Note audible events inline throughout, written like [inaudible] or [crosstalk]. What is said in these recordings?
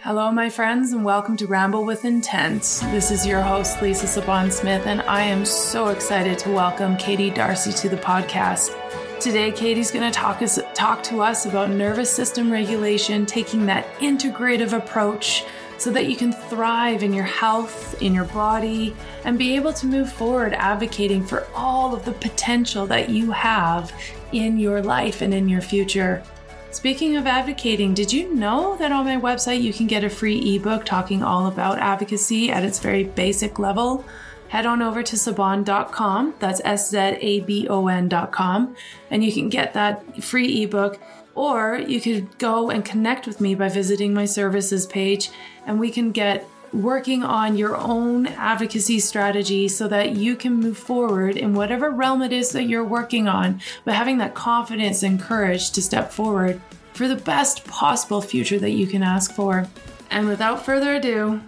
Hello, my friends, and welcome to Ramble with Intent. This is your host, Lisa Szabon-Smith, and I am so excited to welcome Katie Darcis to the podcast. Today, Katie's going to talk us talk to us about nervous system regulation, taking that integrative approach so that you can thrive in your health, in your body, and be able to move forward advocating for all of the potential that you have in your life and in your future. Speaking of advocating, did you know that on my website you can get a free ebook talking all about advocacy at its very basic level? Head on over to szabon.com, that's S Z A B O N.com, and you can get that free ebook. Or you could go and connect with me by visiting my services page, and we can get working on your own advocacy strategy so that you can move forward in whatever realm it is that you're working on, but having that confidence and courage to step forward for the best possible future that you can ask for. And without further ado,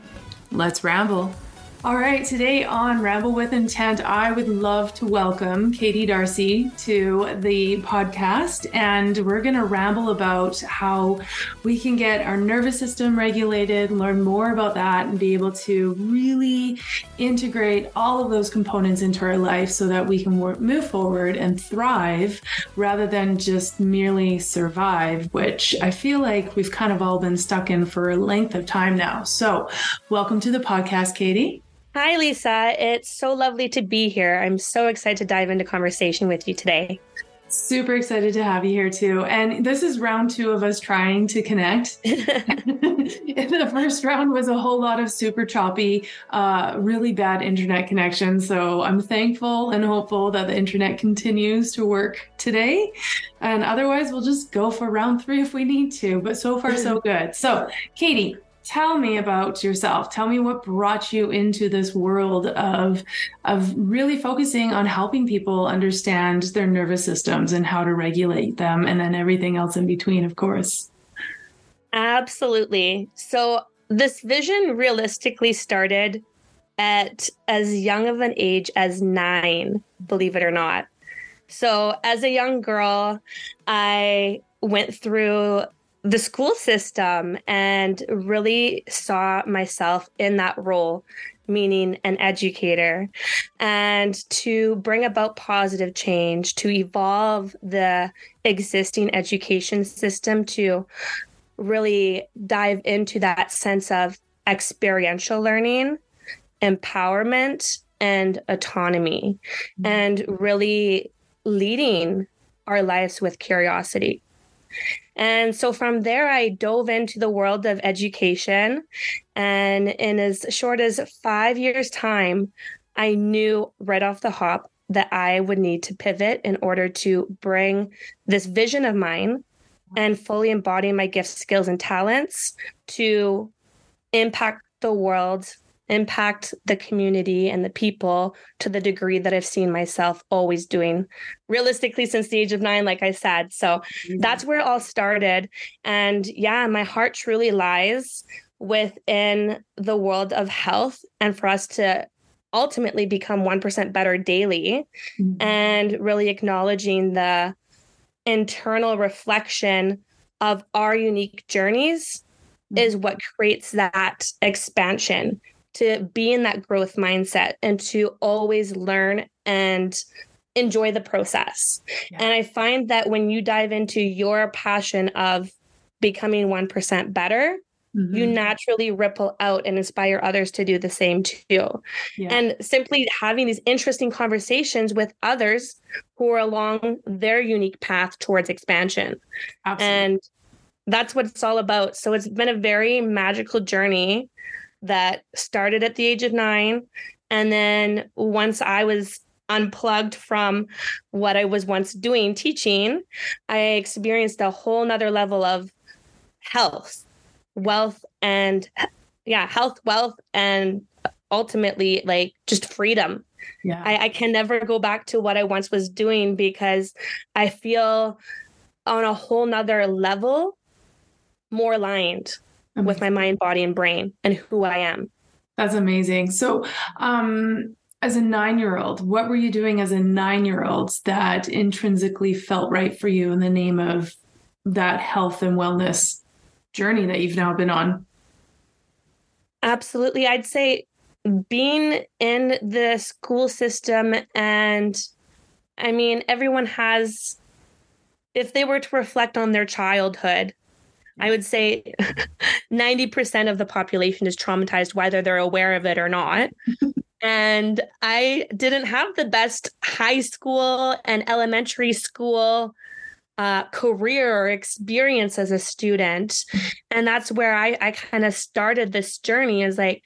let's ramble. All right, today on Ramble with Intent, I would love to welcome Katie Darcis to the podcast. And we're going to ramble about how we can get our nervous system regulated, learn more about that, and be able to really integrate all of those components into our life so that we can work, move forward and thrive rather than just merely survive, which I feel like we've kind of all been stuck in for a length of time now. So, welcome to the podcast, Katie. Hi, Lisa. It's so lovely to be here. I'm so excited to dive into conversation with you today. Super excited to have you here too. And this is round two of us trying to connect. [laughs] [laughs] the first round was a whole lot of super choppy, uh, really bad internet connection. So I'm thankful and hopeful that the internet continues to work today. And otherwise, we'll just go for round three if we need to. But so far, so [laughs] good. So, Katie, tell me about yourself. Tell me what brought you into this world of of really focusing on helping people understand their nervous systems and how to regulate them and then everything else in between of course. Absolutely. So this vision realistically started at as young of an age as 9 believe it or not. So as a young girl i went through the school system and really saw myself in that role meaning an educator and to bring about positive change to evolve the existing education system to really dive into that sense of experiential learning empowerment and autonomy mm-hmm. and really leading our lives with curiosity and so from there, I dove into the world of education. And in as short as five years' time, I knew right off the hop that I would need to pivot in order to bring this vision of mine and fully embody my gifts, skills, and talents to impact the world impact the community and the people to the degree that I've seen myself always doing realistically since the age of nine, like I said. So mm-hmm. that's where it all started. And yeah, my heart truly lies within the world of health and for us to ultimately become 1% better daily mm-hmm. and really acknowledging the internal reflection of our unique journeys mm-hmm. is what creates that expansion to be in that growth mindset and to always learn and enjoy the process. Yeah. And I find that when you dive into your passion of becoming 1% better, mm-hmm. you naturally ripple out and inspire others to do the same too. Yeah. And simply having these interesting conversations with others who are along their unique path towards expansion. Absolutely. And that's what it's all about. So it's been a very magical journey that started at the age of nine. And then once I was unplugged from what I was once doing, teaching, I experienced a whole nother level of health, wealth, and yeah, health, wealth, and ultimately like just freedom. Yeah. I, I can never go back to what I once was doing because I feel on a whole nother level more aligned amazing. with my mind, body, and brain and who I am. That's amazing. So, um, as a nine year old, what were you doing as a nine year old that intrinsically felt right for you in the name of that health and wellness journey that you've now been on? Absolutely. I'd say being in the school system and I mean, everyone has, if they were to reflect on their childhood, I would say [laughs] 90% of the population is traumatized, whether they're aware of it or not. [laughs] and I didn't have the best high school and elementary school uh, career or experience as a student. [laughs] And that's where I, I kind of started this journey is like,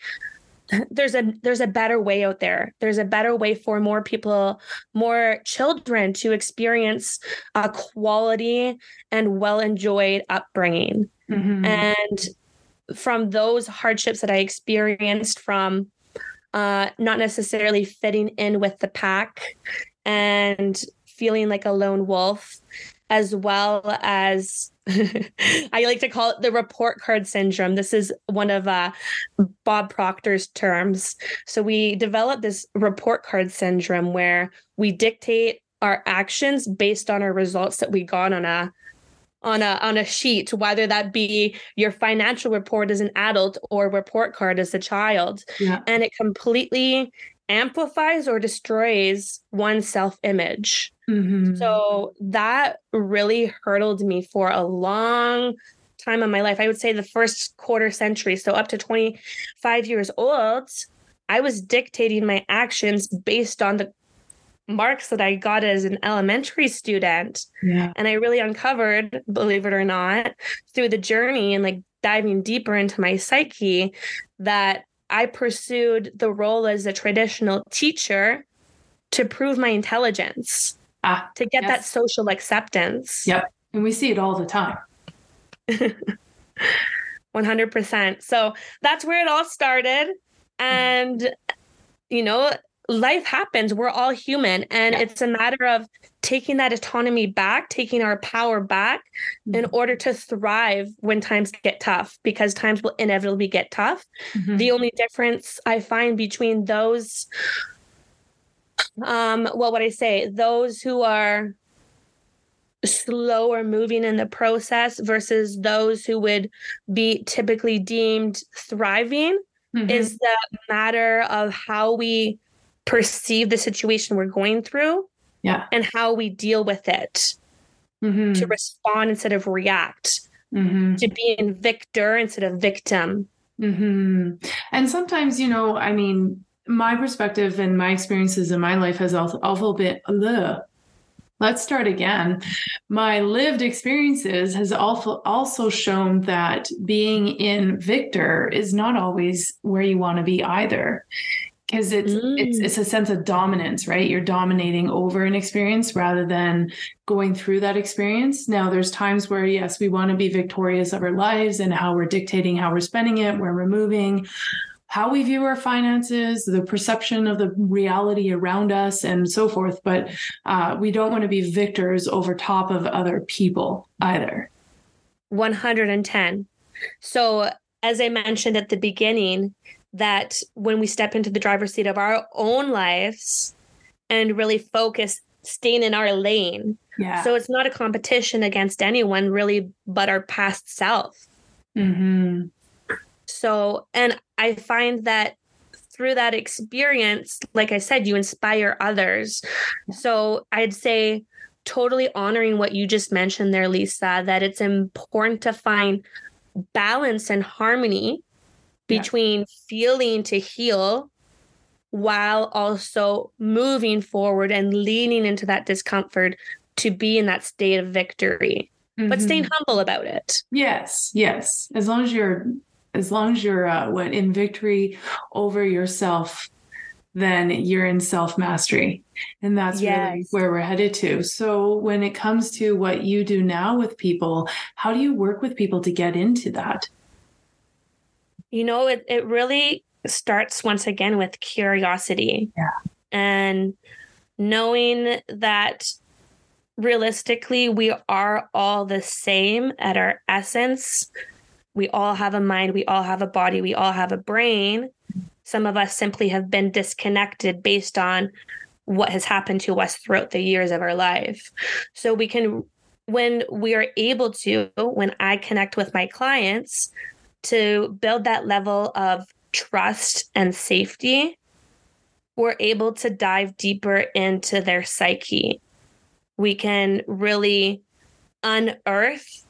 [laughs] there's a there's a better way out there there's a better way for more people more children to experience a quality and well enjoyed upbringing mm-hmm. and from those hardships that i experienced from uh, not necessarily fitting in with the pack and feeling like a lone wolf as well as [laughs] I like to call it the report card syndrome. This is one of uh, Bob Proctor's terms. So we develop this report card syndrome where we dictate our actions based on our results that we got on a on a on a sheet, whether that be your financial report as an adult or report card as a child. Yeah. And it completely amplifies or destroys one's self image. Mm-hmm. So that really hurdled me for a long time in my life. I would say the first quarter century, so up to 25 years old, I was dictating my actions based on the marks that I got as an elementary student. Yeah. And I really uncovered, believe it or not, through the journey and like diving deeper into my psyche that I pursued the role as a traditional teacher to prove my intelligence, ah, to get yes. that social acceptance. Yep. And we see it all the time. [laughs] 100%. So that's where it all started. And, you know, life happens. We're all human. And yeah. it's a matter of taking that autonomy back, taking our power back mm-hmm. in order to thrive when times get tough, because times will inevitably get tough. Mm-hmm. The only difference I find between those, um, well, what I say, those who are slower moving in the process versus those who would be typically deemed thriving mm-hmm. is the matter of how we perceive the situation we're going through yeah and how we deal with it mm-hmm. to respond instead of react mm-hmm. to be in victor instead of victim mm-hmm. and sometimes you know i mean my perspective and my experiences in my life has also, also been ugh, let's start again. My lived experiences has also also shown that being in victor is not always where you want to be either because it's mm. it's it's a sense of dominance right? You're dominating over an experience rather than going through that experience. Now there's times where yes we want to be victorious of our lives and how we're dictating how we're spending it where we're moving how we view our finances the perception of the reality around us and so forth. But uh, we don't want to be victors over top of other people either. 110 so as i mentioned at the beginning that when we step into the driver's seat of our own lives and really focus staying in our lane. Yeah. So it's not a competition against anyone really, but our past self. Mm-hmm. So, and I find that through that experience, like I said, you inspire others. So I'd say totally honoring what you just mentioned there, Lisa, that it's important to find balance and harmony between yeah. feeling to heal while also moving forward and leaning into that discomfort to be in that state of victory mm-hmm. but staying humble about it yes yes as long as you're as long as you're uh, what in victory over yourself then you're in self mastery and that's yes. really where we're headed to so when it comes to what you do now with people how do you work with people to get into that you know, it, it really starts once again with curiosity. Yeah. And knowing that realistically we are all the same at our essence. We all have a mind, we all have a body, we all have a brain. Some of us simply have been disconnected based on what has happened to us throughout the years of our life. So we can when we are able to when I connect with my clients, to build that level of trust and safety, we're able to dive deeper into their psyche. We can really unearth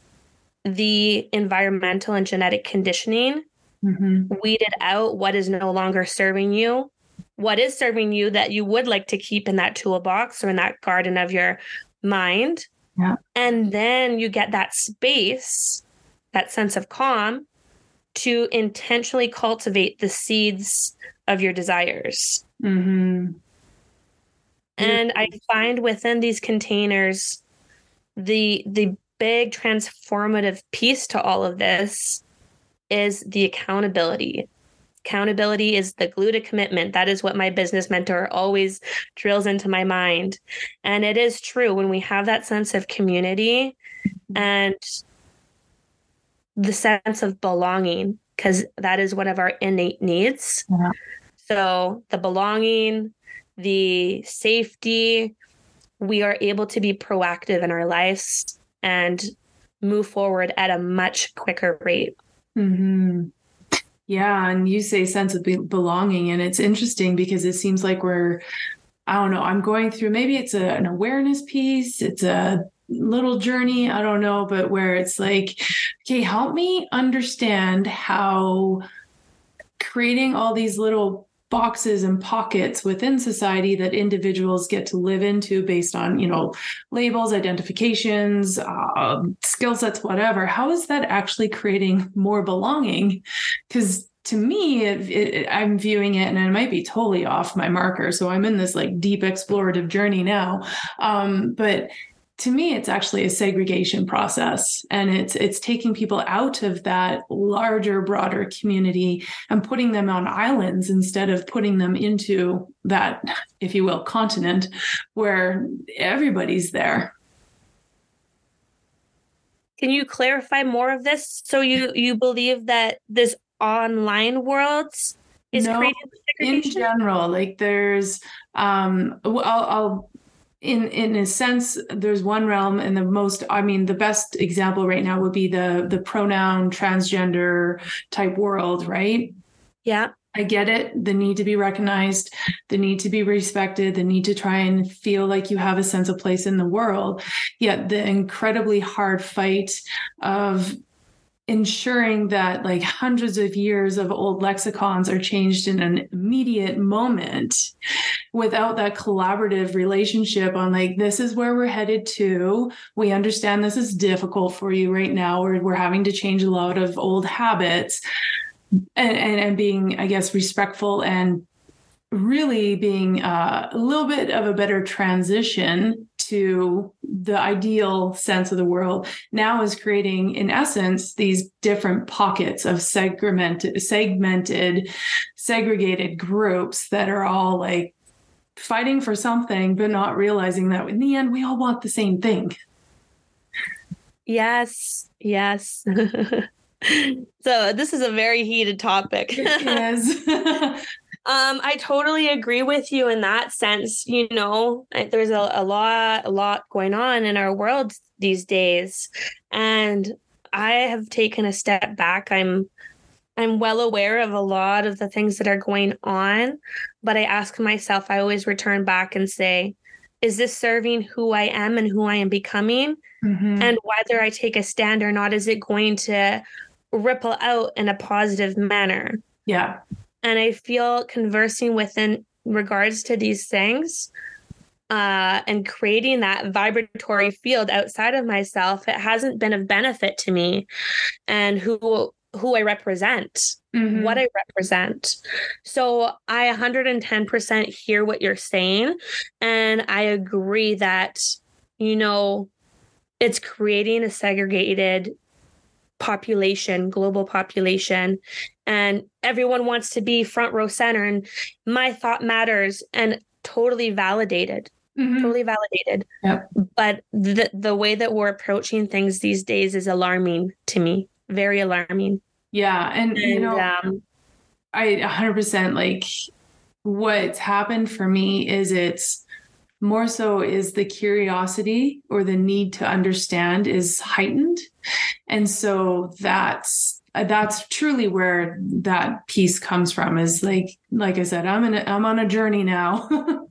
the environmental and genetic conditioning, mm-hmm. weed it out what is no longer serving you, what is serving you that you would like to keep in that toolbox or in that garden of your mind. Yeah. And then you get that space, that sense of calm to intentionally cultivate the seeds of your desires. Mm-hmm. And I find within these containers, the the big transformative piece to all of this is the accountability. Accountability is the glue to commitment. That is what my business mentor always drills into my mind. And it is true when we have that sense of community and the sense of belonging, because that is one of our innate needs. Yeah. So the belonging, the safety, we are able to be proactive in our lives and move forward at a much quicker rate. Mm-hmm. Yeah. And you say sense of be- belonging. And it's interesting because it seems like we're, I don't know, I'm going through maybe it's a, an awareness piece, it's a little journey, I don't know, but where it's like, okay, help me understand how creating all these little boxes and pockets within society that individuals get to live into based on you know labels identifications uh, skill sets whatever how is that actually creating more belonging? Because to me it, it, i'm viewing it and it might be totally off my marker so i'm in this like deep explorative journey now um, but to me it's actually a segregation process and it's it's taking people out of that larger broader community and putting them on islands instead of putting them into that if you will continent where everybody's there. Can you clarify more of this? So you you believe that this online world is no, creating in general like there's um I'll, I'll in in a sense there's one realm and the most i mean the best example right now would be the the pronoun transgender type world right? Yeah. I get it. The need to be recognized the need to be respected the need to try and feel like you have a sense of place in the world. Yet the incredibly hard fight of ensuring that like hundreds of years of old lexicons are changed in an immediate moment without that collaborative relationship on like this is where we're headed to. We understand this is difficult for you right now. We're, we're having to change a lot of old habits and, and, and being i guess respectful and really being uh, a little bit of a better transition to the ideal sense of the world now is creating in essence these different pockets of segmented segmented segregated groups that are all like fighting for something but not realizing that in the end we all want the same thing. Yes yes. [laughs] So this is a very heated topic. Yes [laughs] [laughs] Um, I totally agree with you in that sense. You know, there's a, a lot, a lot going on in our world these days, and I have taken a step back. I'm, I'm well aware of a lot of the things that are going on, but I ask myself. I always return back and say, "Is this serving who I am and who I am becoming?" Mm-hmm. And whether I take a stand or not, is it going to ripple out in a positive manner? Yeah. And I feel conversing with within regards to these things uh, and creating that vibratory field outside of myself, it hasn't been of benefit to me and who who I represent, mm-hmm. what I represent. So I 110% hear what you're saying. And I agree that, you know, it's creating a segregated population, global population, and everyone wants to be front row center. And my thought matters and totally validated. Mm-hmm. Totally validated. Yep. But the the way that we're approaching things these days is alarming to me. Very alarming. Yeah. And, and you know, um, I 100% like what's happened for me is it's more so is the curiosity or the need to understand is heightened and so that's that's truly where that piece comes from is like like i said i'm in a, i'm on a journey now [laughs]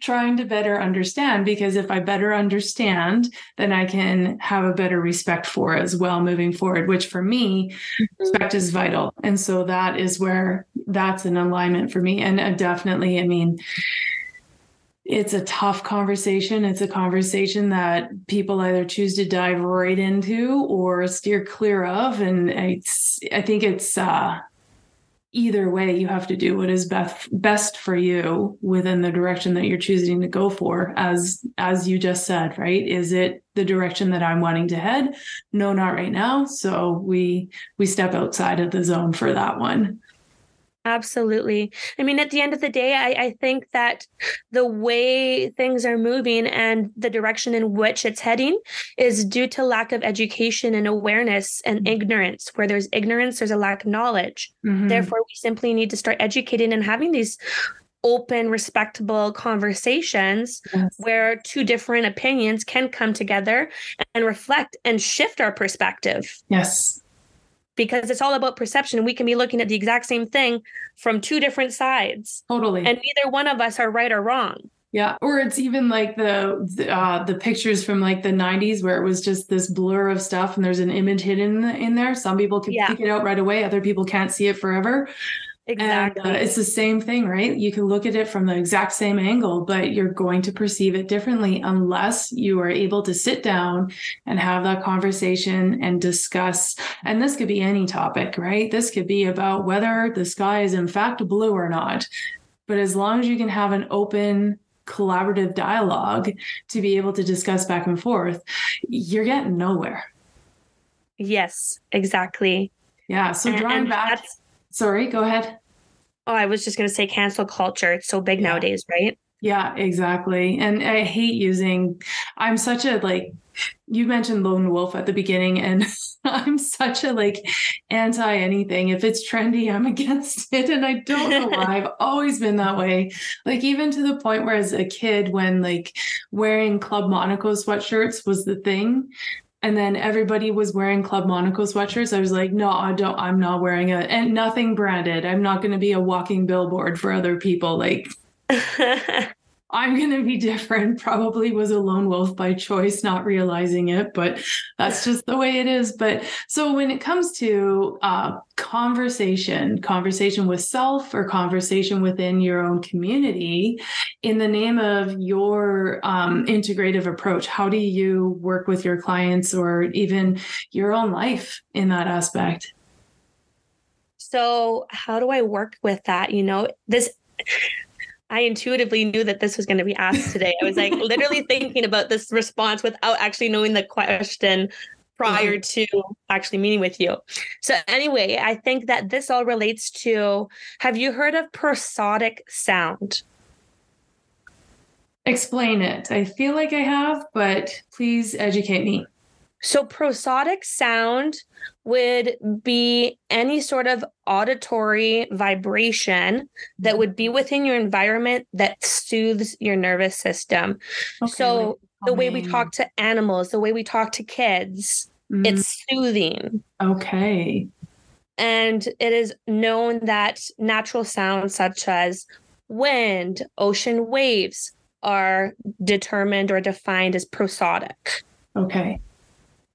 trying to better understand because if I better understand, then I can have a better respect for as well moving forward, which for me, mm-hmm. respect is vital. And so that is where that's an alignment for me. And uh, definitely, I mean, it's a tough conversation. It's a conversation that people either choose to dive right into or steer clear of. And it's, I think it's, uh, either way you have to do what is best best for you within the direction that you're choosing to go for as as you just said right is it the direction that i'm wanting to head no not right now so we we step outside of the zone for that one Absolutely. I mean, at the end of the day, I, I, think that the way things are moving and the direction in which it's heading is due to lack of education and awareness and mm-hmm. ignorance. Where there's ignorance, there's a lack of knowledge. Mm-hmm. Therefore, we simply need to start educating and having these open, respectable conversations yes. where two different opinions can come together and reflect and shift our perspective. Yes because it's all about perception. We can be looking at the exact same thing from two different sides. Totally. And neither one of us are right or wrong. Yeah, or it's even like the the, uh, the pictures from like the '90s where it was just this blur of stuff, and there's an image hidden in there. Some people can yeah. pick it out right away; other people can't see it forever. Exactly. And, uh, it's the same thing, right? You can look at it from the exact same angle, but you're going to perceive it differently unless you are able to sit down and have that conversation and discuss. And this could be any topic, right? This could be about whether the sky is in fact blue or not. But as long as you can have an open, collaborative dialogue to be able to discuss back and forth, you're getting nowhere. Yes, exactly. Yeah. So drawing and back. Sorry, go ahead. Oh, I was just going to say cancel culture. It's so big yeah. nowadays, right? Yeah, exactly. And I hate using, I'm such a like, you mentioned lone wolf at the beginning, and [laughs] I'm such a like anti anything. If it's trendy, I'm against [laughs] it. And I don't know why. I've [laughs] always been that way. Like, even to the point where as a kid, when like wearing Club Monaco sweatshirts was the thing, and then everybody was wearing Club Monaco sweatshirts. I was like, no, I don't, I'm not wearing it. And nothing branded. I'm not going to be a walking billboard for other people. Like, [laughs] I'm going to be different. Probably was a lone wolf by choice, not realizing it, but that's just the way it is. But so when it comes to uh, conversation, conversation with self or conversation within your own community, in the name of your um, integrative approach, how do you work with your clients or even your own life in that aspect? So, how do I work with that? You know, this I intuitively knew that this was going to be asked today. I was like [laughs] literally thinking about this response without actually knowing the question prior mm-hmm. to actually meeting with you. So, anyway, I think that this all relates to have you heard of prosodic sound? Explain it. I feel like I have, but please educate me. So, prosodic sound would be any sort of auditory vibration that would be within your environment that soothes your nervous system. Okay, so, the way we talk to animals, the way we talk to kids, mm. it's soothing. Okay. And it is known that natural sounds such as wind, ocean waves are determined or defined as prosodic. Okay.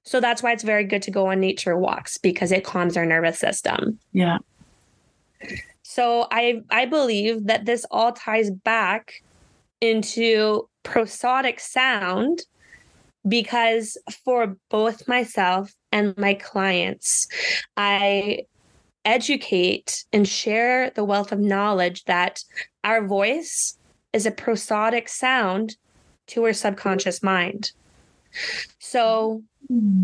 So that's why it's very good to go on nature walks because it calms our nervous system. Yeah. So I I believe that this all ties back into prosodic sound because for both myself and my clients, I educate and share the wealth of knowledge that our voice is a prosodic sound to our subconscious mind. So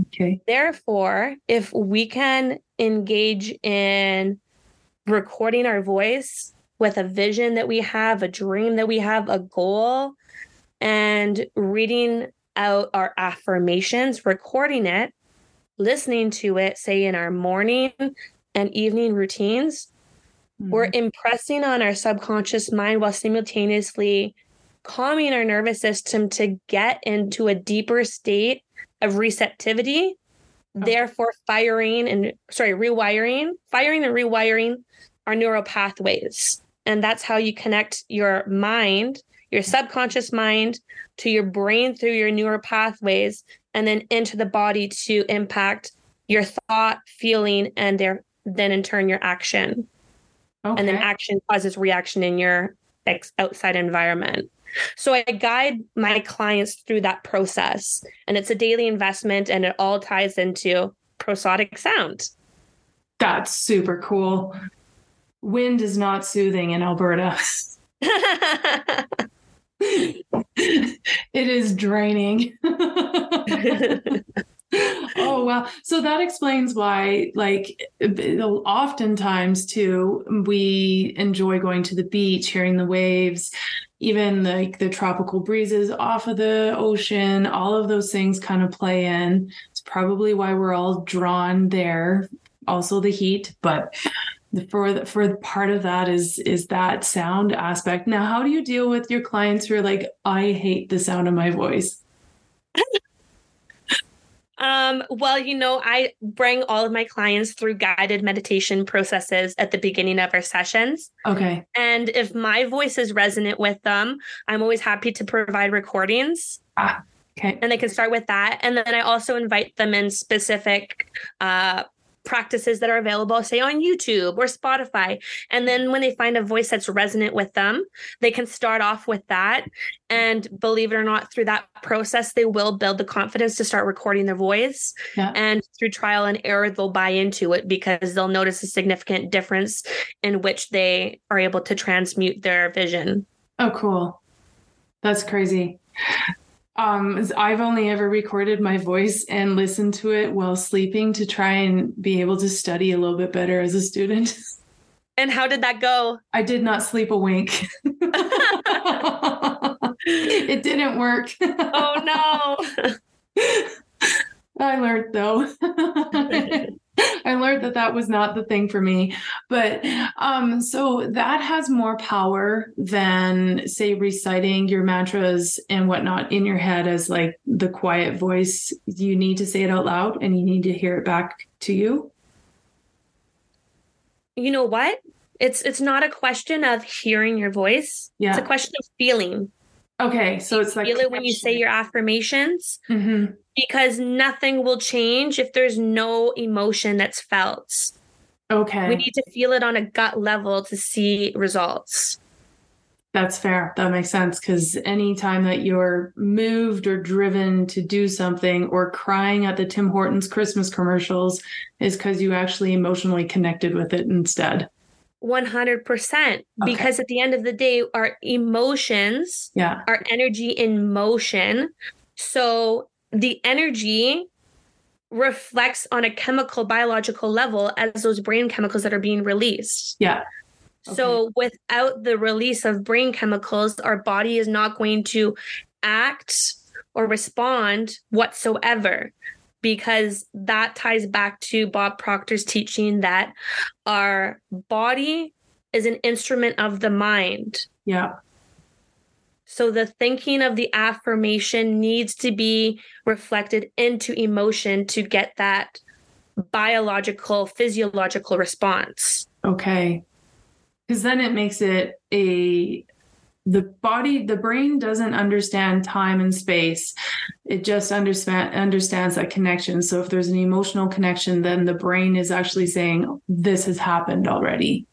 Okay. Therefore, if we can engage in recording our voice with a vision that we have, a dream that we have, a goal, and reading out our affirmations, recording it, listening to it, say in our morning and evening routines, mm-hmm. we're impressing on our subconscious mind while simultaneously calming our nervous system to get into a deeper state of receptivity oh. therefore firing and sorry, rewiring, firing and rewiring our neural pathways. And that's how you connect your mind, your subconscious mind, to your brain through your neural pathways, and then into the body to impact your thought, feeling, and their then in turn your action. Okay. And then action causes reaction in your ex- outside environment. So I guide my clients through that process, and it's a daily investment, and it all ties into prosodic sound. That's super cool. Wind is not soothing in Alberta. [laughs] [laughs] it is draining. [laughs] oh wow so that explains why like oftentimes too we enjoy going to the beach hearing the waves even like the tropical breezes off of the ocean all of those things kind of play in. It's probably why we're all drawn there also the heat but for the, for part of that is is that sound aspect. Now how do you deal with your clients who are like i hate the sound of my voice [laughs] um, well, you know, I bring all of my clients through guided meditation processes at the beginning of our sessions. Okay. And if my voice is resonant with them, I'm always happy to provide recordings. Ah, okay. And they can start with that. And then I also invite them in specific uh, practices that are available, say on YouTube or Spotify. And then when they find a voice that's resonant with them, they can start off with that. And believe it or not, through that process, they will build the confidence to start recording their voice. Yeah. And through trial and error, they'll buy into it because they'll notice a significant difference in which they are able to transmute their vision. Oh, cool. That's crazy. Um, I've only ever recorded my voice and listened to it while sleeping to try and be able to study a little bit better as a student. [laughs] And how did that go? I did not sleep a wink. [laughs] it didn't work. oh no. [laughs] I learned though. [laughs] I learned that that was not the thing for me. But um, so that has more power than, say, reciting your mantras and whatnot in your head as like the quiet voice. You need to say it out loud and you need to hear it back to you. You know what? It's it's not a question of hearing your voice. Yeah. It's a question of feeling. Okay, so it's like feel it when you say your affirmations. Mm-hmm because nothing will change if there's no emotion that's felt. Okay. We need to feel it on a gut level to see results. That's fair. That makes sense because anytime that you're moved or driven to do something or crying at the Tim Hortons Christmas commercials is because you actually emotionally connected with it instead. 100% okay. because at the end of the day our emotions yeah our energy in motion so the energy reflects on a chemical biological level as those brain chemicals that are being released. Yeah. Okay. So without the release of brain chemicals, our body is not going to act or respond whatsoever because that ties back to Bob Proctor's teaching that our body is an instrument of the mind. Yeah. So the thinking of the affirmation needs to be reflected into emotion to get that biological, physiological response. Okay. Because then it makes it a the body the brain doesn't understand time and space it just understand understands that connection so if there's an emotional connection then the brain is actually saying this has happened already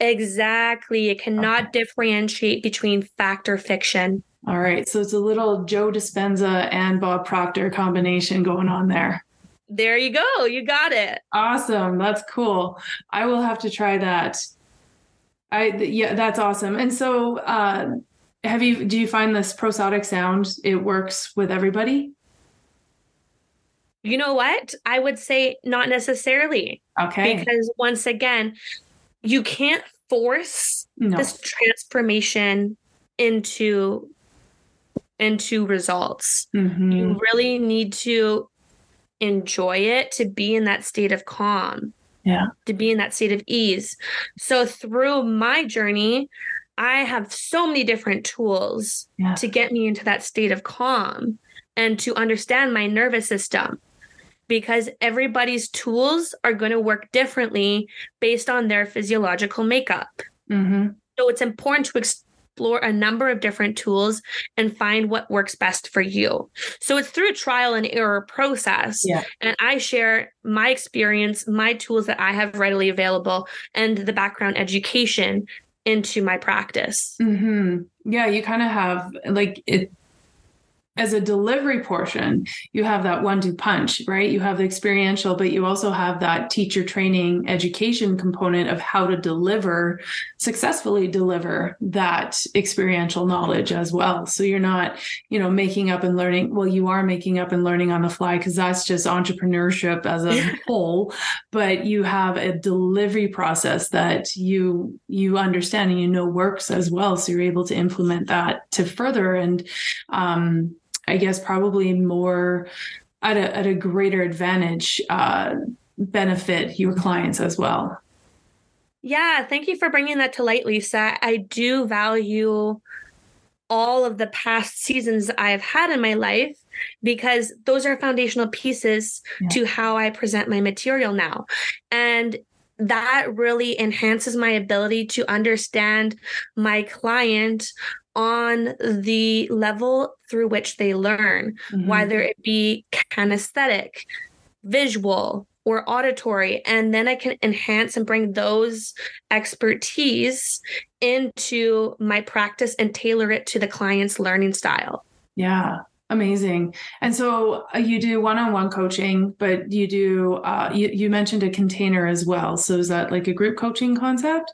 Exactly. It cannot okay. differentiate between fact or fiction. All right. So it's a little Joe Dispenza and Bob Proctor combination going on there. There you go. You got it. Awesome. That's cool. I will have to try that. I yeah, that's awesome. And so uh have you do you find this prosodic sound it works with everybody? You know what? I would say not necessarily. Okay. Because once again, you can't force no. this transformation into into results. Mm-hmm. You really need to enjoy it to be in that state of calm. Yeah. To be in that state of ease. So through my journey, I have so many different tools yeah. to get me into that state of calm and to understand my nervous system. because everybody's tools are going to work differently based on their physiological makeup. Mm-hmm. So it's important to explore a number of different tools and find what works best for you. So it's through a trial and error process. Yeah. And I share my experience, my tools that I have readily available, and the background education into my practice. Mm-hmm. Yeah, you kind of have like it as a delivery portion, you have that one two punch, right? You have the experiential, but you also have that teacher training education component of how to deliver, successfully deliver that experiential knowledge as well. So you're not, you know, making up and learning. Well, you are making up and learning on the fly because that's just entrepreneurship as a whole, but you have a delivery process that you you understand and you know works as well. So you're able to implement that to further and um I guess probably more at a at a greater advantage uh, benefit your clients as well. Yeah, thank you for bringing that to light, Lisa. I do value all of the past seasons I've had in my life because those are foundational pieces yeah. to how I present my material now. And that really enhances my ability to understand my client on the level through which they learn, mm-hmm. whether it be kinesthetic, visual, or auditory. And then I can enhance and bring those expertise into my practice and tailor it to the client's learning style. Yeah. Amazing. And so uh, you do one-on-one coaching, but you do uh, you, you mentioned a container as well. So is that like a group coaching concept?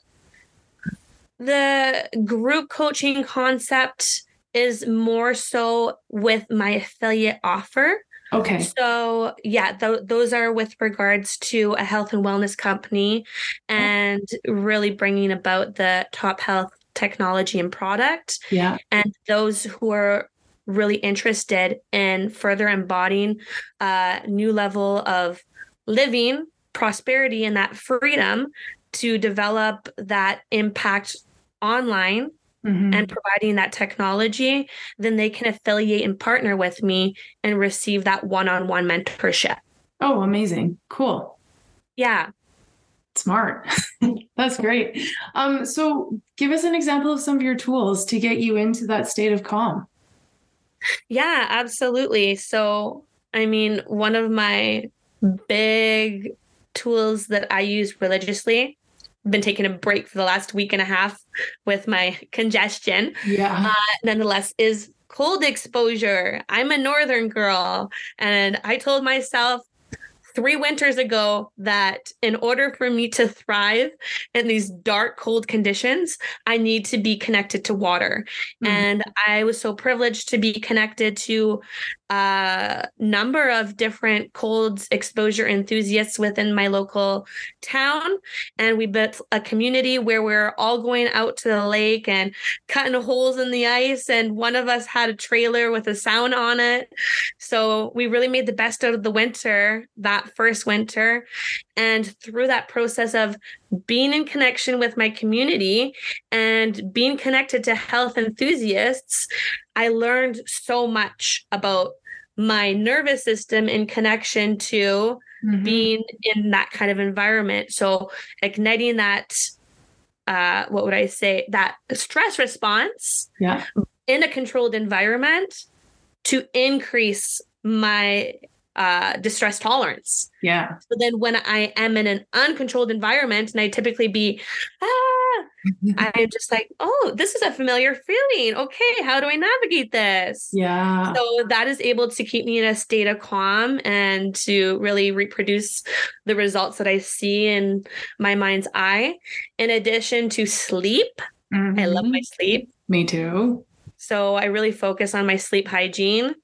The group coaching concept is more so with my affiliate offer. Okay. So, yeah, th- those are with regards to a health and wellness company and really bringing about the top health technology and product. Yeah. And those who are really interested in further embodying a new level of living, prosperity, and that freedom to develop that impact online mm-hmm. and providing that technology, then they can affiliate and partner with me and receive that one on one mentorship. Oh, amazing. Cool. Yeah. Smart. [laughs] That's great. Um, so give us an example of some of your tools to get you into that state of calm. Yeah, absolutely. So, I mean, one of my big tools that I use religiously been taking a break for the last week and a half with my congestion. Yeah. Uh, nonetheless, is cold exposure. I'm a northern girl, and I told myself three winters ago that in order for me to thrive in these dark, cold conditions, I need to be connected to water. Mm-hmm. And I was so privileged to be connected to a number of different cold exposure enthusiasts within my local town. And we built a community where we're all going out to the lake and cutting holes in the ice. And one of us had a trailer with a sound on it. So we really made the best out of the winter that first winter. And through that process of being in connection with my community and being connected to health enthusiasts, I learned so much about my nervous system in connection to mm-hmm. being in that kind of environment. So igniting that uh what would I say that stress response yeah in a controlled environment to increase my uh, distress tolerance. Yeah. So then when I am in an uncontrolled environment and I typically be, ah, [laughs] I'm just like, oh, this is a familiar feeling. Okay, how do I navigate this? Yeah. So that is able to keep me in a state of calm and to really reproduce the results that I see in my mind's eye. In addition to sleep, mm-hmm. I love my mm-hmm. sleep. Me too. So I really focus on my sleep hygiene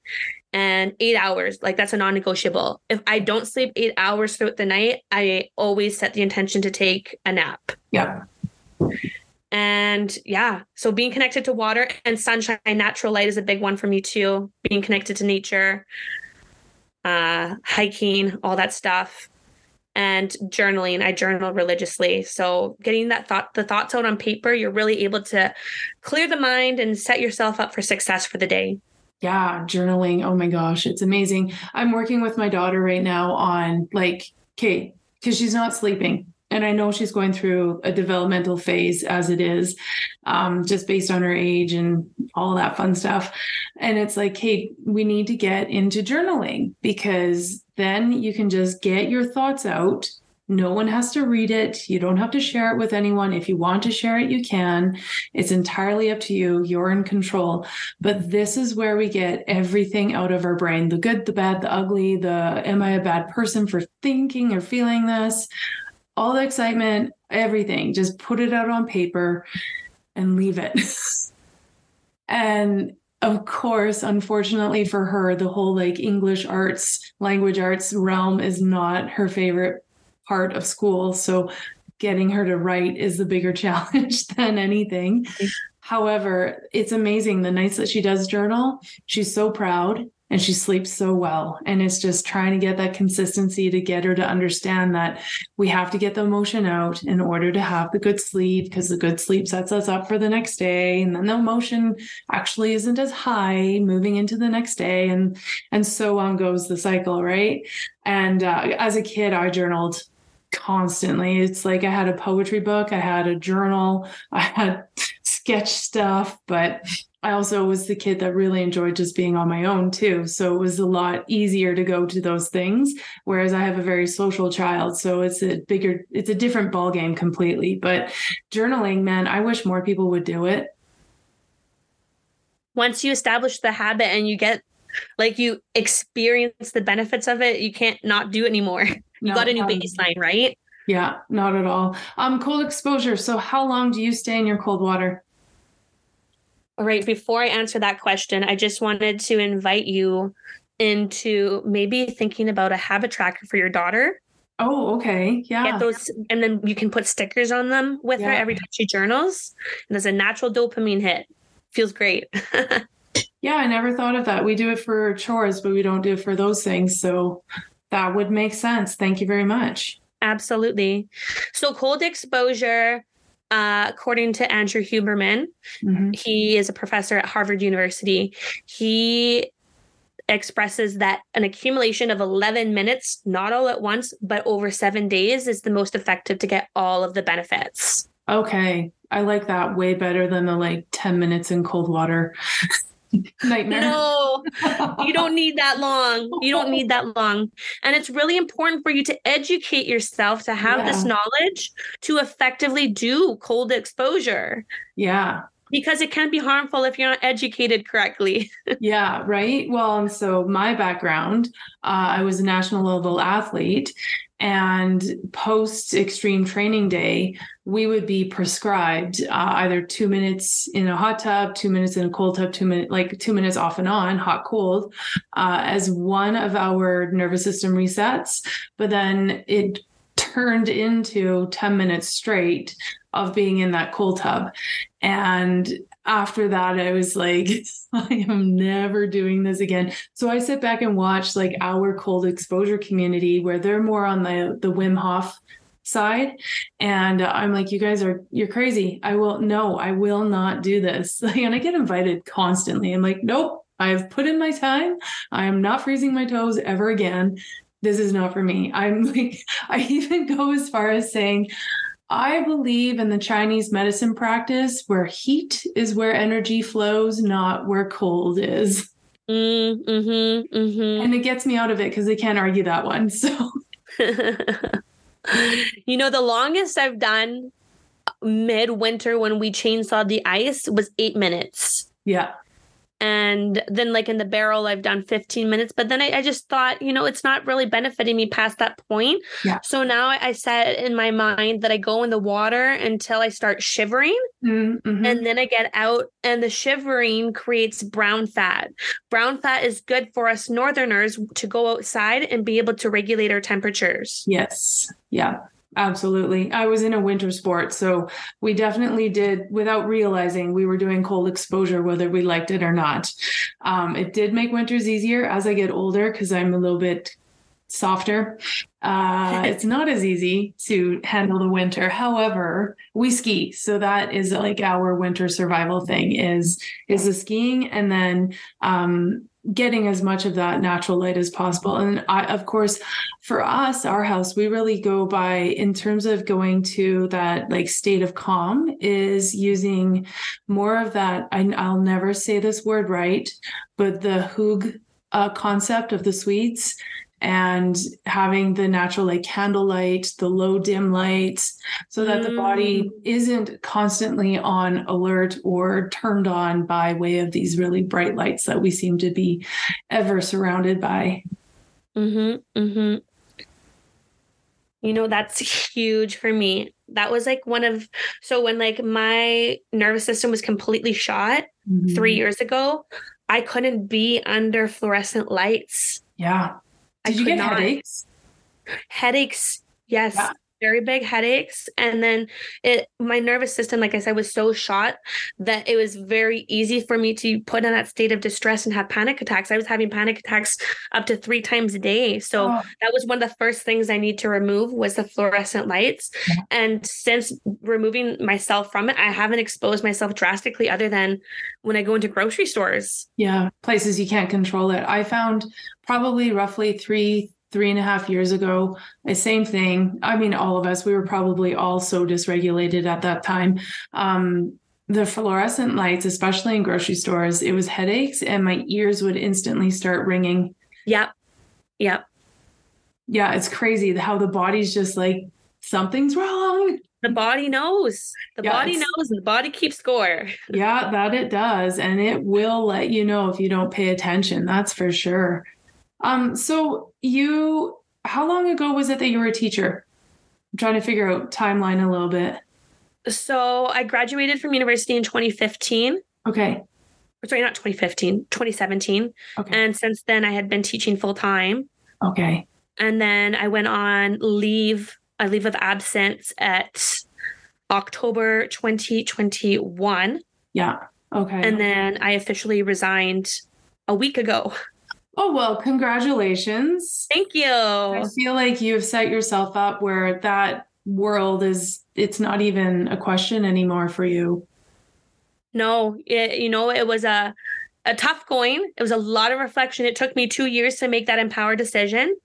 and eight hours. Like that's a non-negotiable. If i don't sleep eight hours throughout the night i always set the intention to take a nap. Yeah. And yeah so being connected to water and sunshine natural light is a big one for me too. Being connected to nature uh hiking all that stuff and journaling. I journal religiously. So getting that thought the thoughts out on paper you're really able to clear the mind and set yourself up for success for the day Yeah, journaling. Oh my gosh, it's amazing. I'm working with my daughter right now on like, okay, because she's not sleeping. And I know she's going through a developmental phase as it is, um, just based on her age and all that fun stuff. And it's like, hey, we need to get into journaling because then you can just get your thoughts out no one has to read it. You don't have to share it with anyone. If you want to share it, you can. It's entirely up to you. You're in control. But this is where we get everything out of our brain the good, the bad, the ugly, the am I a bad person for thinking or feeling this? All the excitement, everything. Just put it out on paper and leave it. [laughs] and of course, unfortunately for her, the whole like English arts, language arts realm is not her favorite part of school. So getting her to write is the bigger [laughs] challenge than anything. However, it's amazing the nights that she does journal, she's so proud and she sleeps so well. And it's just trying to get that consistency to get her to understand that we have to get the emotion out in order to have the good sleep because the good sleep sets us up for the next day. And then the emotion actually isn't as high moving into the next day. And, and so on goes the cycle, right? And uh, as a kid, I journaled constantly. It's like I had a poetry book, I had a journal, [laughs] I had sketch stuff, but I also was the kid that really enjoyed just being on my own too. So it was a lot easier to go to those things. Whereas I have a very social child. So it's a bigger, it's a different ball game completely. But journaling, man, I wish more people would do it. Once you establish the habit and you get like you experience the benefits of it, you can't not do it anymore. [laughs] You no, got a new baseline, right? Yeah, not at all. Um, cold exposure. So, how long do you stay in your cold water? All right. Before I answer that question, I just wanted to invite you into maybe thinking about a habit tracker for your daughter. Oh, okay. Yeah. Get those, and then you can put stickers on them with yeah. her every time she journals. And there's a natural dopamine hit. Feels great. [laughs] yeah, I never thought of that. We do it for chores, but we don't do it for those things. So that would make sense. Thank you very much. Absolutely. So, cold exposure, uh, according to Andrew Huberman, mm-hmm. he is a professor at Harvard University. He expresses that an accumulation of 11 minutes, not all at once, but over seven days, is the most effective to get all of the benefits. Okay. I like that way better than the like 10 minutes in cold water. [laughs] nightmare. No, you don't need that long. You don't need that long. And it's really important for you to educate yourself to have yeah. this knowledge to effectively do cold exposure. Yeah. Because it can be harmful if you're not educated correctly. [laughs] yeah, right. Well, and so my background, uh, I was a national level athlete, and post extreme training day, we would be prescribed uh, either two minutes in a hot tub, two minutes in a cold tub, two minutes, like two minutes off and on, hot, cold, uh, as one of our nervous system resets. But then it turned into 10 minutes straight of being in that cold tub. And after that, I was like, [laughs] I am never doing this again. So I sit back and watch like our cold exposure community where they're more on the, the Wim Hof side. And I'm like, you guys are, you're crazy. I will, no, I will not do this. [laughs] and I get invited constantly. I'm like, nope, I've put in my time. I am not freezing my toes ever again. This is not for me. I'm [laughs] like, I even go as far as saying, I believe in the Chinese medicine practice where heat is where energy flows, not where cold is. Mm, mm-hmm, mm-hmm. And it gets me out of it because they can't argue that one. So, [laughs] you know, the longest I've done midwinter when we chainsawed the ice was eight minutes. Yeah and then like in the barrel i've done 15 minutes but then I, I, just thought you know it's not really benefiting me past that point. Yeah. so now I, I set in my mind that i go in the water until i start shivering. Mm-hmm. and then i get out and the shivering creates brown fat. Brown fat is good for us northerners to go outside and be able to regulate our temperatures. Yes. Yeah Absolutely. I was in a winter sport. So we definitely did, without realizing, we were doing cold exposure, whether we liked it or not. Um, it did make winters easier as I get older because I'm a little bit softer. Uh, [laughs] it's not as easy to handle the winter. However, we ski, so that is like our winter survival thing is is the skiing, and then um, getting as much of that natural light as possible. And I, of course, for us, our house, we really go by in terms of going to that like state of calm is using more of that. I, will never say this word right, but the Hygge uh, concept of the Swedes and having the natural like candlelight, the low dim lights, so that mm. the body mm. isn't constantly on alert or turned on by way of these really bright lights that we seem to be ever surrounded by. Mm-hmm. Mm-hmm. You know, that's huge for me. That was like one of so when like my nervous system was completely shot mm-hmm. three years ago, I couldn't be under fluorescent lights. Yeah. Did you get not. headaches? Headaches, yes. Yeah very big headaches. And then it my nervous system like i said was so shot that it was very easy for me to put in that state of distress and have panic attacks. I was having panic attacks up to three times a day. So oh. that was one of the first things i need to remove was the fluorescent lights. Yeah. and since removing myself from it i haven't exposed myself drastically other than when i go into grocery stores. Yeah places you can't control it. I found probably roughly three three and a half years ago. The same thing. I mean, all of us, we were probably all so dysregulated at that time. Um, the fluorescent lights, especially in grocery stores, it was headaches and my ears would instantly start ringing. Yep. Yep. Yeah, it's crazy how the body's just like, something's wrong. The body knows. The yeah, body knows and the body keeps score. [laughs] yeah, that it does. And it will let you know if you don't pay attention. That's for sure. Um, so you, how long ago was it that you were a teacher? I'm trying to figure out timeline a little bit. So I graduated from university in 2015. Okay. Sorry, not 2015, 2017. Okay. And since then, I had been teaching full time. Okay. And then I went on leave, a leave of absence at October 2021. Yeah. Okay. And then I officially resigned a week ago. Oh, well, congratulations. Thank you. I feel like you've set yourself up where that world is, it's not even a question anymore for you. No, it, you know, it was a, a tough going. It was a lot of reflection. It took me two years to make that empowered decision.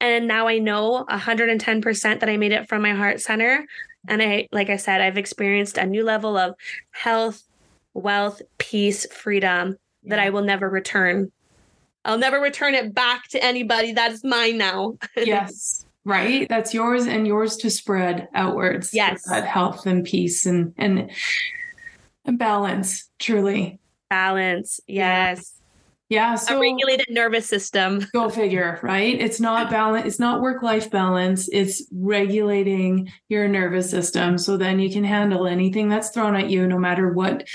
And now I know 110% that I made it from my heart center. And I, like I said, I've experienced a new level of health, wealth, peace, freedom yeah. that I will never return I'll never return it back to anybody. That is mine now. [laughs] yes. Right. That's yours and yours to spread outwards. Yes. That health and peace and and, and balance, truly. Balance. Yes. Yeah. So a regulated nervous system. [laughs] Go figure, right? It's not balance, it's not work-life balance. It's regulating your nervous system so then you can handle anything that's thrown at you, no matter what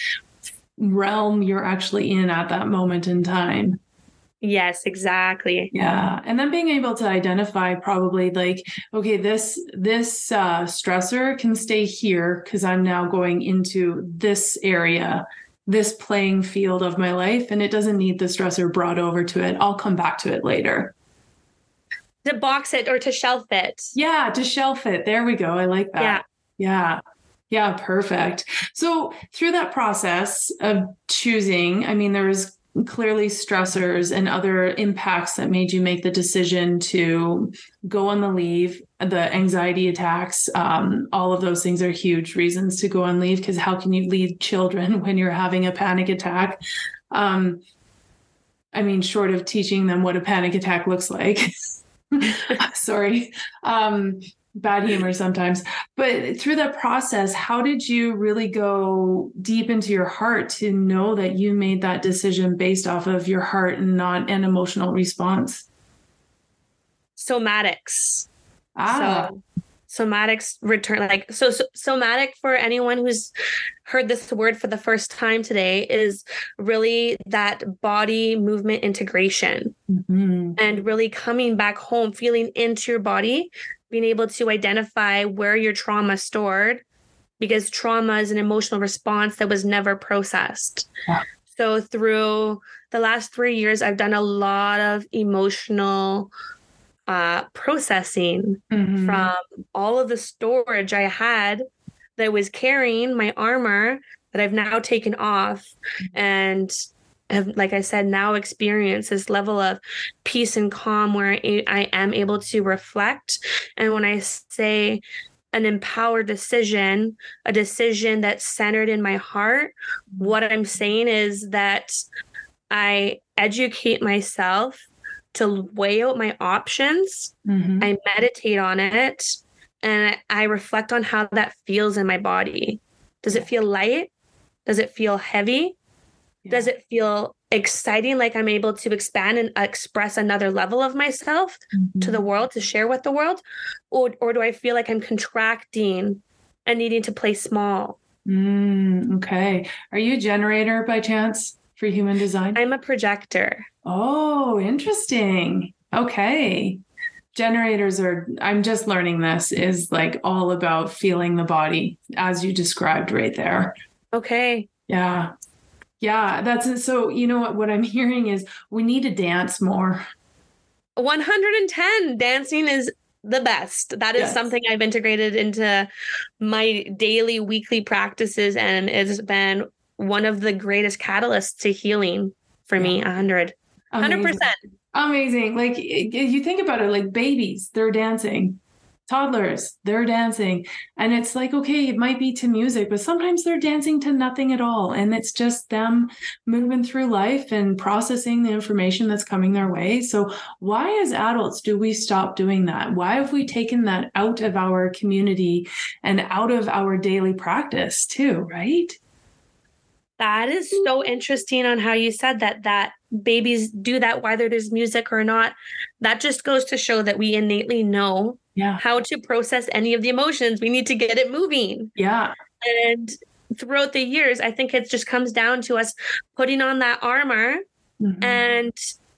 realm you're actually in at that moment in time. Yes, exactly. Yeah. And then being able to identify probably like, okay, this this uh stressor can stay here because I'm now going into this area, this playing field of my life, and it doesn't need the stressor brought over to it. I'll come back to it later. To box it or to shelf it. Yeah, to shelf it. There we go. I like that. Yeah. Yeah. Yeah, perfect. So through that process of choosing, I mean, there was clearly stressors and other impacts that made you make the decision to go on the leave the anxiety attacks um, all of those things are huge reasons to go on leave because how can you leave children [laughs] when you're having a panic attack? Um, i mean short of teaching them what a panic attack looks like. [laughs] Sorry. Um, bad humor sometimes. But through that process, how did you really go deep into your heart to know that you made that decision based off of your heart and not an emotional response? Somatics. Ah. So, somatics return like so, so somatic for anyone who's heard this word for the first time today is really that body movement integration mm-hmm. and really coming back home feeling into your body being able to identify where your trauma stored because trauma is an emotional response that was never processed. Yeah. So through the last 3 years I've done a lot of emotional uh, processing mm-hmm. from all of the storage I had that was carrying my armor that I've now taken off and have, like I said, now experienced this level of peace and calm where I, I am able to reflect. And when I say an empowered decision, a decision that's centered in my heart, what I'm saying is that I educate myself to weigh out my options. Mm-hmm. I meditate on it and I reflect on how that feels in my body. Does it feel light? Does it feel heavy? Yeah. Does it feel exciting, like I'm able to expand and express another level of myself mm-hmm. to the mm-hmm. world, to share with the world? Or, or do I feel like I'm contracting and needing to play small? Mm, okay. Are you a generator by chance for human design? I'm a projector. Oh, interesting. Okay. Generators are, I'm just learning this, is like all about feeling the body as you described right there. Okay. Yeah. Yeah. That's it. So, you know what? What I'm [laughs] hearing is we need to dance more. 110. Dancing is the best. That is yes. something I've integrated into my daily, weekly practices, and it's been one of the greatest catalysts to healing for yeah. me. 100. 100%. Amazing. Like you think about it, like babies, they're dancing. Toddlers they're dancing. And it's like okay it might be to music but sometimes they're dancing to nothing at all. And it's just them moving through life and processing the information that's coming their way. So why as adults do we stop doing that? Why have we taken that out of our community and out of our daily practice too right? That is so interesting on how you said that that babies do that whether there's music or not that just goes to show that we innately know yeah. how to process any of the emotions. We need to get it moving. Yeah. And throughout the years, I think it just comes down to us putting on that armor mm-hmm. and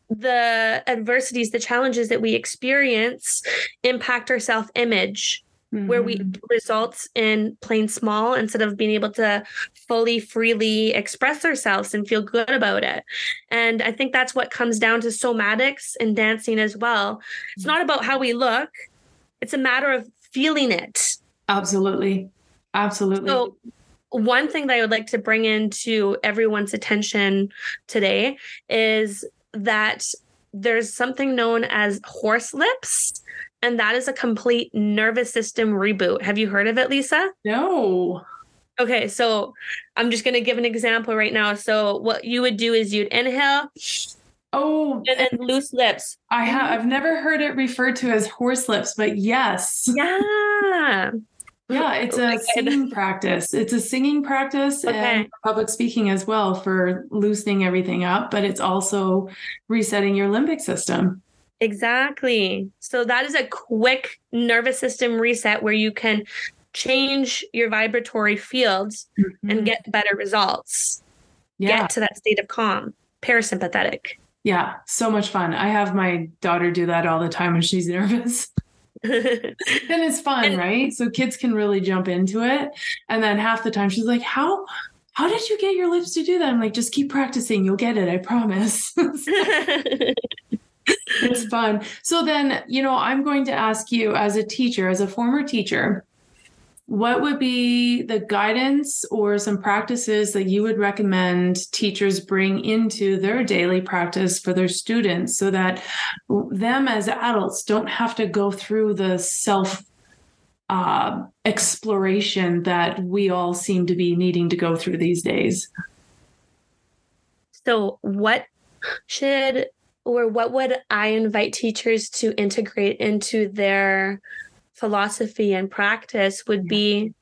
the adversities, the challenges that we experience impact our self image. Mm-hmm. Where we mm-hmm. results in playing small instead of being able to fully freely express ourselves and feel good about it. And I think that's what comes down to somatics and dancing as well. It's not about how we look, it's a matter of feeling it. Absolutely. Absolutely. So, one thing that I would like to bring into everyone's attention today is that there's something known as horse lips, and that is a complete nervous system reboot. Have you heard of it, Lisa? No. Okay, so I'm just going to give an example right now. So, what you would do is you'd inhale Oh, and then loose lips. I have. I've never heard it referred to as horse lips, but yes. Yeah. Yeah, it's oh a singing practice. It's a singing practice okay. and public speaking as well for loosening everything up, but it's also resetting your limbic system. Exactly. So that is a quick nervous system reset where you can change your vibratory fields mm-hmm. and get better results. Yeah. Get to that state of calm, parasympathetic. Yeah, so much fun. I have my daughter do that all the time when she's [laughs] nervous. [laughs] then it's fun, and, right? So kids can really jump into it. And then half the time she's like, How how did you get your lips to do that? I'm like, just keep practicing, you'll get it, I promise. [laughs] it's fun. So then, you know, I'm going to ask you as a teacher, as a former teacher, what would be the guidance or some practices that you would recommend teachers bring into their daily practice for their students so that them as adults don't have to go through the self uh, exploration that we all seem to be needing to go through these days? So, what should or what would I invite teachers to integrate into their philosophy and practice would be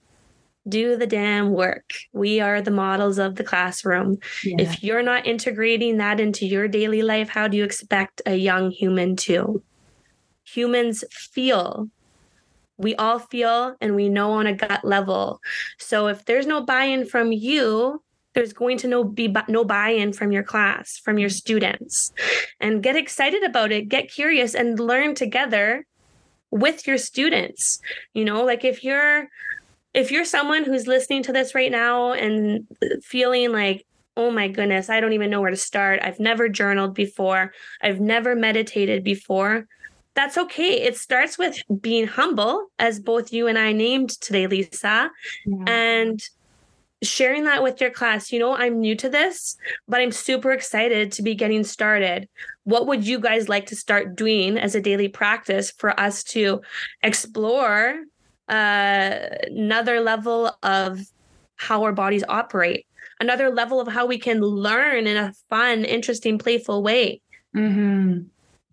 do the damn work. We are the models of the classroom. Yeah. If you're not integrating that into your daily life, how do you expect a young human to? Humans feel. We all feel and we know on a gut level. So if there's no buy-in from you, there's going to no be no buy-in from your class, from your students. And get excited about it, get curious and learn together with your students. You know, like if you're if you're someone who's listening to this right now and feeling like oh my goodness, I don't even know where to start. I've never journaled before. I've never meditated before. that's okay. It starts with being humble, as both you and I named today, Lisa, yeah. and sharing that with your class. You know, I'm new to this, but I'm super excited to be getting started. What would you guys like to start doing as a daily practice for us to explore uh, another level of how our bodies operate, another level of how we can learn in a fun, interesting, playful way? Mm-hmm.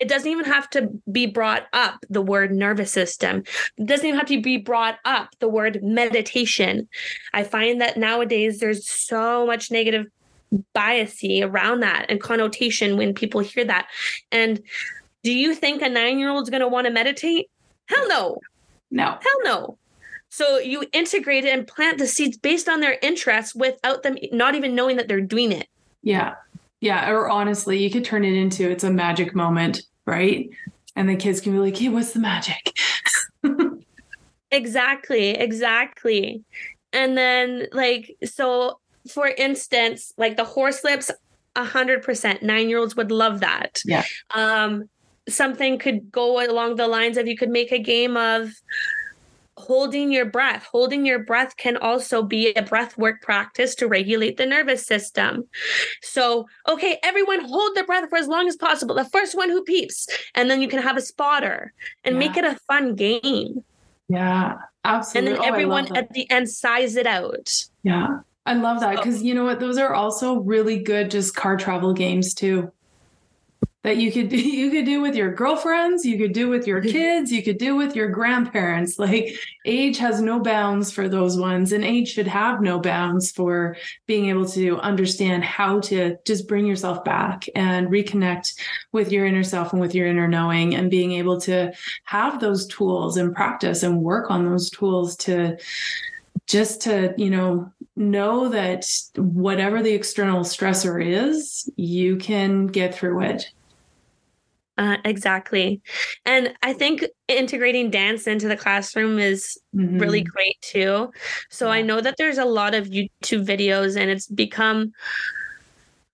It doesn't even have to be brought up the word nervous system. It doesn't even have to be brought up the word meditation. I find that nowadays there's so much negative biasy around that and connotation when people hear that. And do you think a nine year old is going to want to meditate? Hell no. No. Hell no. So you integrate it and plant the seeds based on their interests without them not even knowing that they're doing it. Yeah. Yeah. Or honestly, you could turn it into it's a magic moment right? And the kids can be like, hey, what's the magic? [laughs] exactly, exactly. And then, like, so for instance, like the horse lips, a hundred percent, nine year olds would love that. Yeah. Um, something could go along the lines of you could make a game of holding your breath. Holding your breath can also be a breath work practice to regulate the nervous system. So, okay, everyone hold their breath for as long as possible. The first one who peeps, and then you can have a spotter and yeah. make it a fun game. Yeah, absolutely. And then oh, everyone at the end size it out. Yeah. I love that because you know what? Those are also really good just car travel games too that you could [laughs] you could do with your girlfriends, you could do with your [laughs] kids, you could do with your grandparents. Like age has no bounds for those ones and age should have no bounds for being able to understand how to just bring yourself back and reconnect with your inner self and with your inner knowing and being able to have those tools and practice and work on those tools to just to, you know, know that whatever the external stressor is, you can get through it uh, exactly. And I think integrating dance into the classroom is mm-hmm. really great too. So yeah. I know that there's a lot of YouTube videos and it's become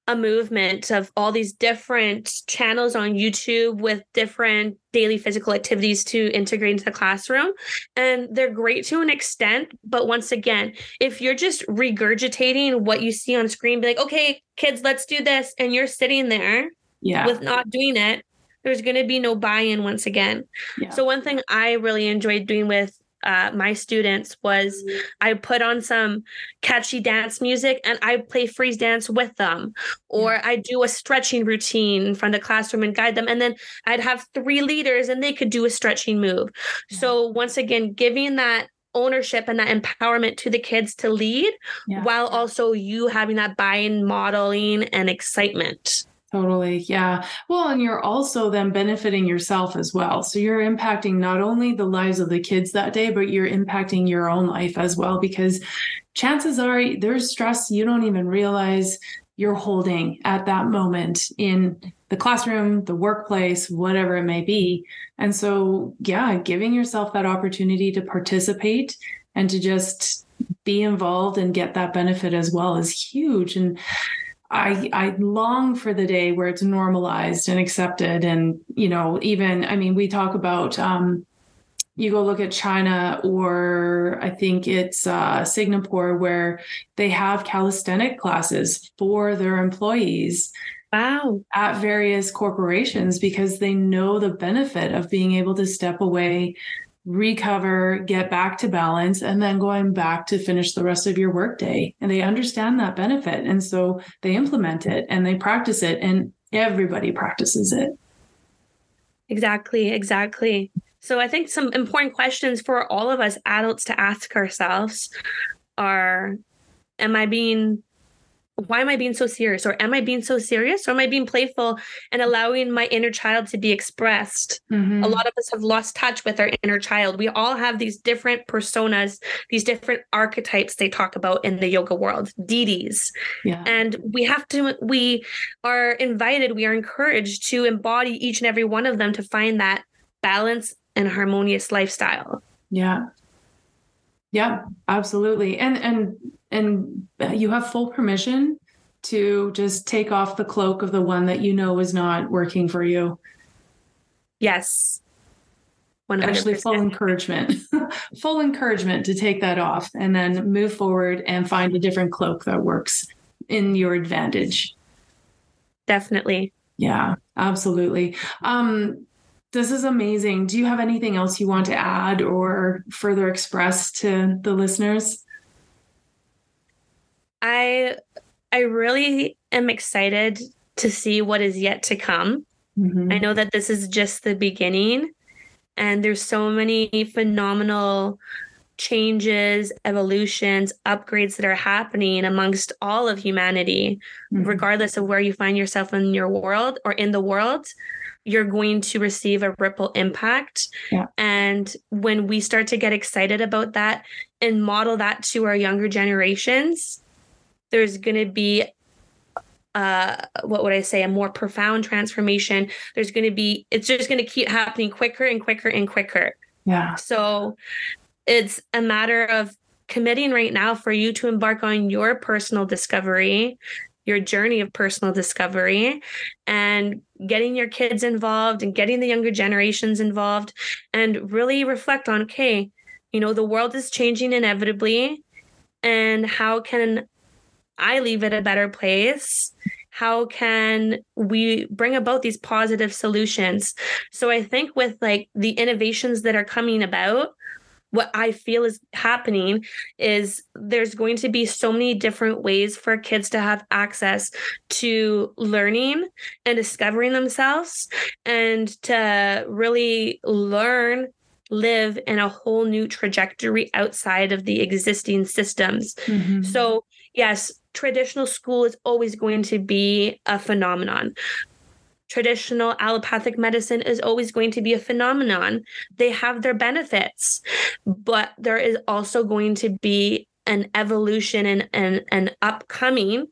a movement of all these different channels on YouTube with different daily physical activities to integrate into the classroom. And they're great to an extent. But once again, if you're just regurgitating what you see on screen, be like, okay, kids, let's do this. And you're sitting there yeah. with not doing it, there's going to be no buy-in once again. Yeah. So one thing I really enjoyed doing with uh, my students was I put on some catchy dance music and I play freeze dance with them, or yeah. I do a stretching routine in front of the classroom and guide them. And then I'd have three leaders and they could do a stretching move. Yeah. So once again, giving that ownership and that empowerment to the kids to lead yeah. while also you having that buy-in modeling and excitement. Totally. Yeah. Well, and you're also then benefiting yourself as well. So you're impacting not only the lives of the kids that day, but you're impacting your own life as well, because chances are there's stress you don't even realize you're holding at that moment in the classroom, the workplace, whatever it may be. And so, yeah, giving yourself that opportunity to participate and to just be involved and get that benefit as well is huge. And I I long for the day where it's normalized and accepted and you know even I mean we talk about um you go look at China or I think it's uh, Singapore where they have calisthenic classes for their employees. Wow. At various corporations because they know the benefit of being able to step away recover, get back to balance, and then going back to finish the rest of your workday. And they understand that benefit. And so they implement it and they practice it, and everybody practices it. Exactly, exactly. So I think some important questions for all of us adults to ask ourselves are Am I being why am I being so serious? Or am I being so serious? Or am I being playful and allowing my inner child to be expressed? Mm-hmm. A lot of us have lost touch with our inner child. We all have these different personas, these different archetypes they talk about in the yoga world, deities. Yeah. And we have to, we are invited, we are encouraged to embody each and every one of them to find that balance and harmonious lifestyle. Yeah. Yeah, absolutely. And and and you have full permission to just take off the cloak of the one that you know is not working for you. Yes. 100%. Actually, full encouragement, [laughs] full encouragement to take that off and then move forward and find a different cloak that works in your advantage. Definitely. Yeah, absolutely. Um, this is amazing. Do you have anything else you want to add or further express to the listeners? I I really am excited to see what is yet to come. Mm-hmm. I know that this is just the beginning and there's so many phenomenal changes, evolutions, upgrades that are happening amongst all of humanity, mm-hmm. regardless of where you find yourself in your world or in the world. You're going to receive a ripple impact. Yeah. And when we start to get excited about that and model that to our younger generations, there's going to be uh, what would I say, a more profound transformation. There's going to be, it's just going to keep happening quicker and quicker and quicker. Yeah. So it's a matter of committing right now for you to embark on your personal discovery, your journey of personal discovery, and getting your kids involved and getting the younger generations involved and really reflect on okay, you know, the world is changing inevitably. And how can I leave it a better place? How can we bring about these positive solutions? So I think with like the innovations that are coming about, what I feel is happening is there's going to be so many different ways for kids to have access to learning and discovering themselves and to really learn live in a whole new trajectory outside of the existing systems. Mm-hmm. So, yes, traditional school is always going to be a phenomenon. Traditional allopathic medicine is always going to be a phenomenon. They have their benefits, but there is also going to be an evolution and an, an upcoming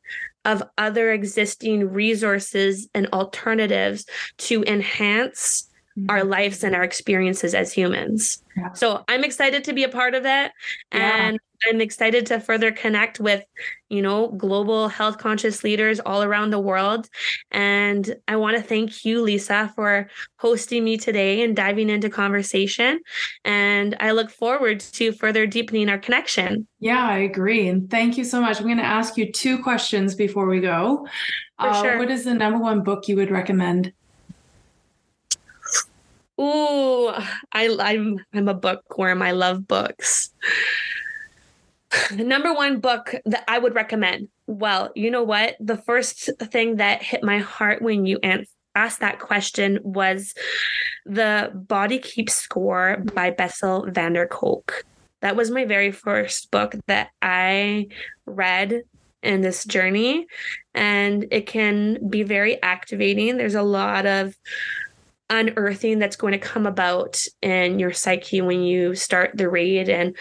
of other existing resources and alternatives to enhance. Our lives and our experiences as humans. Yeah. So I'm excited to be a part of it. Yeah. And I'm excited to further connect with, you know, global health conscious leaders all around the world. And I want to thank you, Lisa, for hosting me today and diving into conversation. And I look forward to further deepening our connection. Yeah, I agree. And thank you so much. I'm going to ask you two questions before we go. For uh, sure. What is the number one book you would recommend? Ooh, I, I'm I'm a bookworm. I love books. The number one book that I would recommend. Well, you know what? The first thing that hit my heart when you asked that question was The Body Keeps Score by Bessel van der Kolk. That was my very first book that I read in this journey, and it can be very activating. There's a lot of unearthing that's going to come about in your psyche when you start the read and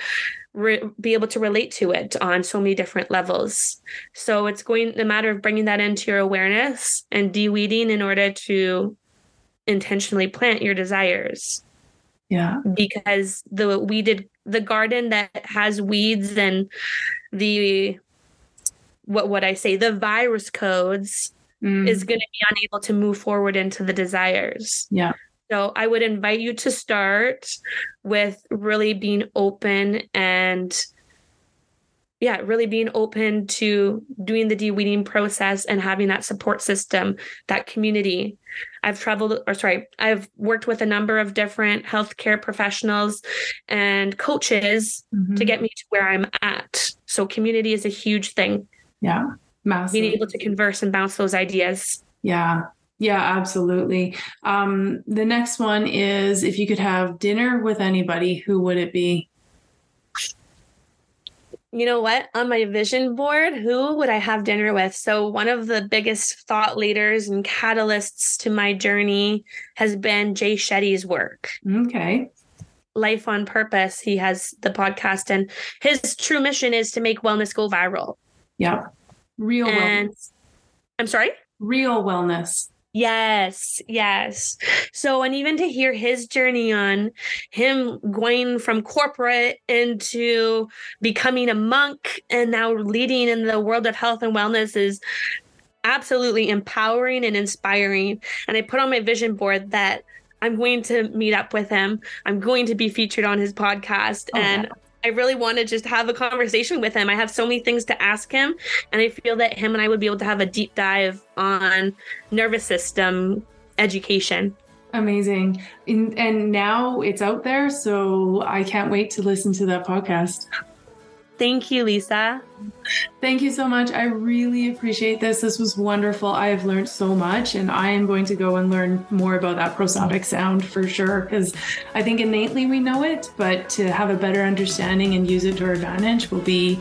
re- be able to relate to it on so many different levels. So it's going the matter of bringing that into your awareness and de-weeding in order to intentionally plant your desires. Yeah. Because the weeded the garden that has weeds and the what would I say, the virus codes mm. is going to be unable to move forward into the desires. Yeah. So I would invite you to start with really being open and yeah, really being open to doing the de-weeding process and having that support system, that community. I've traveled, or sorry, I've worked with a number of different healthcare professionals and coaches mm-hmm. to get me to where I'm at. So community is a huge thing. Yeah, massive. Being able to converse and bounce those ideas. Yeah, yeah, absolutely. Um, the next one is if you could have dinner with anybody, who would it be? You know what? On my vision board, who would I have dinner with? So, one of the biggest thought leaders and catalysts to my journey has been Jay Shetty's work. Okay. Life on Purpose. He has the podcast, and his true mission is to make wellness go viral. Yeah. Real and, wellness. I'm sorry? Real wellness. Yes, yes. So, and even to hear his journey on him going from corporate into becoming a monk and now leading in the world of health and wellness is absolutely empowering and inspiring. And I put on my vision board that I'm going to meet up with him. I'm going to be featured on his podcast. Oh, and I really want to just have a conversation with him. I have so many things to ask him, and I feel that him and I would be able to have a deep dive on nervous system education. Amazing. In, and now it's out there, so I can't wait to listen to that podcast. Thank you, Lisa. Thank you so much. I really appreciate this. This was wonderful. I have learned so much, and I am going to go and learn more about that prosodic sound for sure, because I think innately we know it, but to have a better understanding and use it to our advantage will be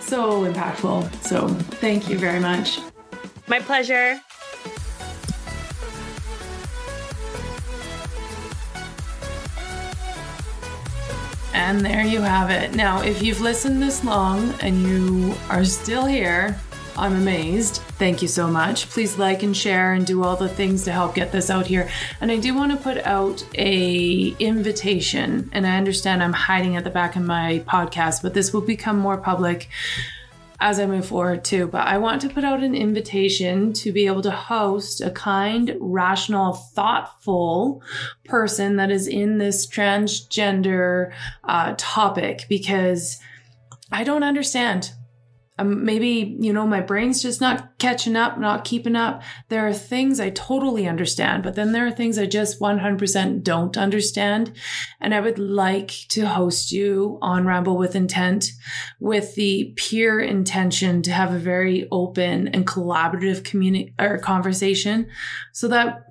so impactful. So, thank you very much. My pleasure. And there you have it. Now, if you've listened this long and you are still here, I'm amazed. Thank you so much. Please like and share and do all the things to help get this out here. And I do want to put out a invitation. And I understand I'm hiding at the back of my podcast, but this will become more public as I move forward too. But I want to put out an invitation to be able to host a kind, rational, thoughtful person that is in this transgender uh, topic because I don't understand um, maybe you know my brain's just not catching up not keeping up. There are things i totally understand but then there are things i just 100% don't understand. And i would like to host you on ramble with intent with the pure intention to have a very open and collaborative community or conversation so that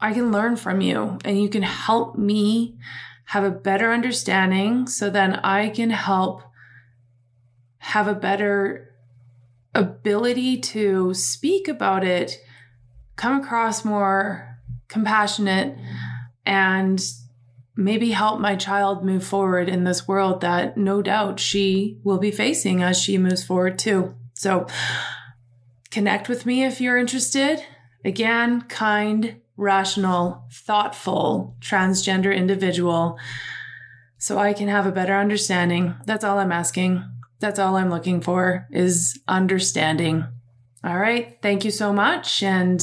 i can learn from you and you can help me have a better understanding so then i can help have a better ability to speak about it, come across more compassionate, and maybe help my child move forward in this world that no doubt she will be facing as she moves forward too. So connect with me if you're interested. Again, kind, rational, thoughtful, transgender individual so I can have a better understanding. That's all I'm asking. That's all I'm looking for is understanding. All right. Thank you so much and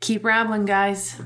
keep rambling, guys.